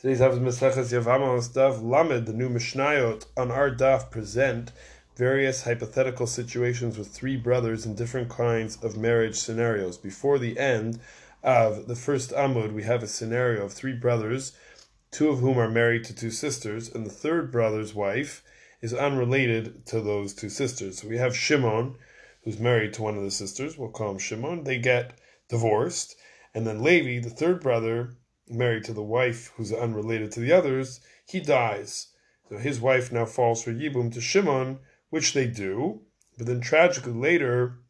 Today's is Maseches Yavamos Daf Lamed. The new Mishnayot on our Daf present various hypothetical situations with three brothers in different kinds of marriage scenarios. Before the end of the first Amud, we have a scenario of three brothers, two of whom are married to two sisters, and the third brother's wife is unrelated to those two sisters. So we have Shimon, who's married to one of the sisters. We'll call him Shimon. They get divorced, and then Levi, the third brother married to the wife who's unrelated to the others, he dies. So his wife now falls for Yibum to Shimon, which they do. But then tragically later,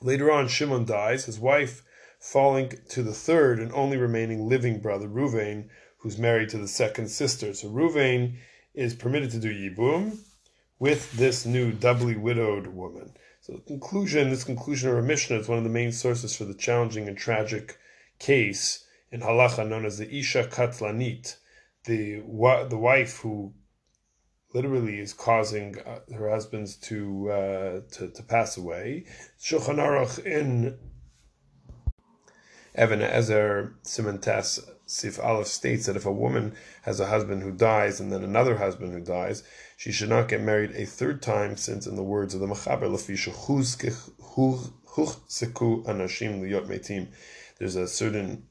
later on, Shimon dies, his wife falling to the third and only remaining living brother, Ruvain, who's married to the second sister. So Ruvain is permitted to do Yibum with this new doubly widowed woman. So the conclusion, this conclusion of our Mishnah is one of the main sources for the challenging and tragic case in halacha known as the isha katlanit, the the wife who literally is causing uh, her husbands to, uh, to to pass away. Shulchan Aruch in Even HaEzer Simantas Sif Aleph states that if a woman has a husband who dies and then another husband who dies, she should not get married a third time, since in the words of the Machaber, anashim liyot metim, there's a certain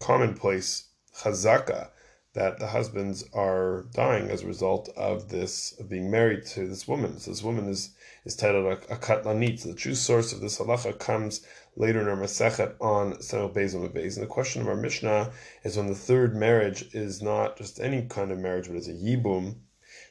commonplace chazaka that the husbands are dying as a result of this of being married to this woman. So this woman is is titled a, a katlanit. So the true source of this halacha comes later in our Masechet on Samel Bezim Beis. And the question of our Mishnah is when the third marriage is not just any kind of marriage, but is a yibum.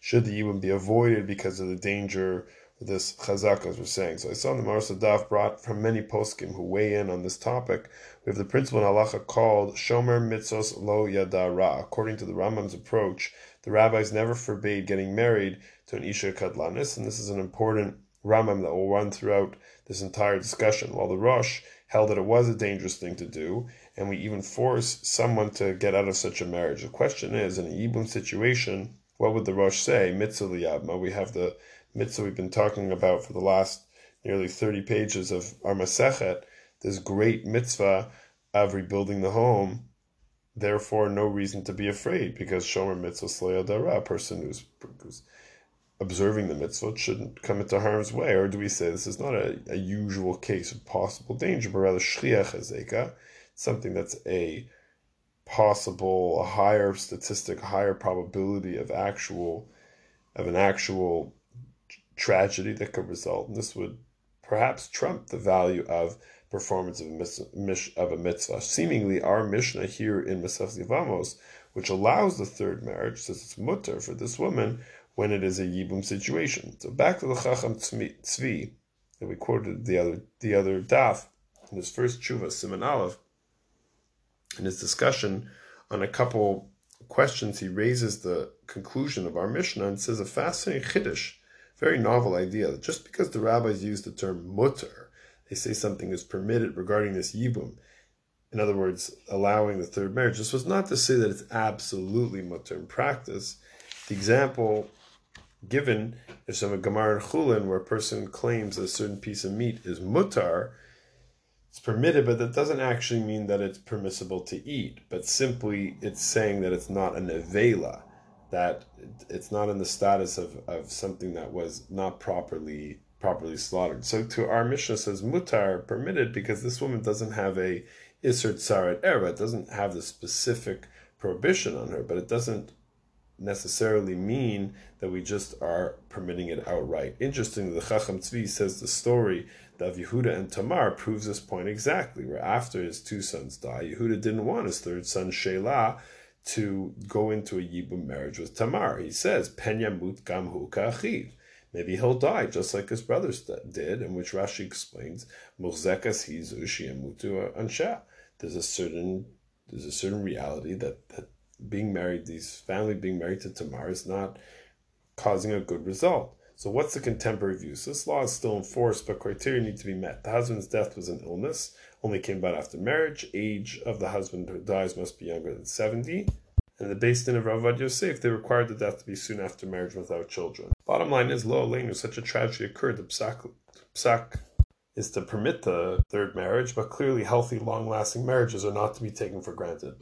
Should the yibum be avoided because of the danger this chazak, as we're saying. So I saw in the Marasa brought from many poskim who weigh in on this topic. We have the principle in halacha called Shomer Mitzos Lo Yadara. According to the Rambam's approach, the rabbis never forbade getting married to an Isha Katlanis, and this is an important Rambam that will run throughout this entire discussion. While the Rosh held that it was a dangerous thing to do, and we even force someone to get out of such a marriage. The question is, in a Yibum situation, what would the Rosh say? Mitzvah We have the mitzvah we've been talking about for the last nearly 30 pages of our Masechet, this great mitzvah of rebuilding the home, therefore no reason to be afraid because Shomer mitzvah dara, a person who's, who's observing the mitzvah shouldn't come into harm's way. Or do we say this is not a, a usual case of possible danger, but rather shchiach hazeka, something that's a possible, a higher statistic, higher probability of actual, of an actual tragedy that could result. And this would perhaps trump the value of performance of a, mitzvah. Seemingly, our Mishnah here in Mesach Yavamos, which allows the third marriage, says it's mutter for this woman when it is a yibum situation. So back to the Chacham Tzvi that we quoted the other the other daf in his first tshuva, Simon Aleph, in his discussion on a couple questions, he raises the conclusion of our Mishnah and says a fascinating chiddush very novel idea that just because the rabbis use the term mutter, they say something is permitted regarding this yibum. In other words, allowing the third marriage. This was not to say that it's absolutely mutter in practice. The example given is from a Gemara in Chulin where a person claims that a certain piece of meat is mutar. It's permitted, but that doesn't actually mean that it's permissible to eat, but simply it's saying that it's not an nevela that it's not in the status of, of something that was not properly properly slaughtered. So to our Mishnah says mutar permitted because this woman doesn't have a isser tsarat erba, it doesn't have the specific prohibition on her, but it doesn't necessarily mean that we just are permitting it outright. Interestingly, the Chacham Tzvi says the story of Yehuda and Tamar proves this point exactly, where after his two sons die, Yehuda didn't want his third son, Shelah, to go into a Yibum marriage with Tamar. He says, Penyamut gamhu ka'achiv. Maybe he'll die just like his brothers did, in which Rashi explains, Muzekas hizu mutu ansha. There's a certain there's a certain reality that, that being married, these family being married to Tamar is not causing a good result. So what's the contemporary view? So this law is still in force, but criteria need to be met. The husband's death was an illness, only came about after marriage. Age of the husband who dies must be younger than 70. And the Beis Din of Ravad Yosef, they required the death to be soon after marriage without children. Bottom line is, lo aleinu, such a tragedy occurred. The psak, psak is to permit the third marriage, but clearly healthy, long-lasting marriages are not to be taken for granted.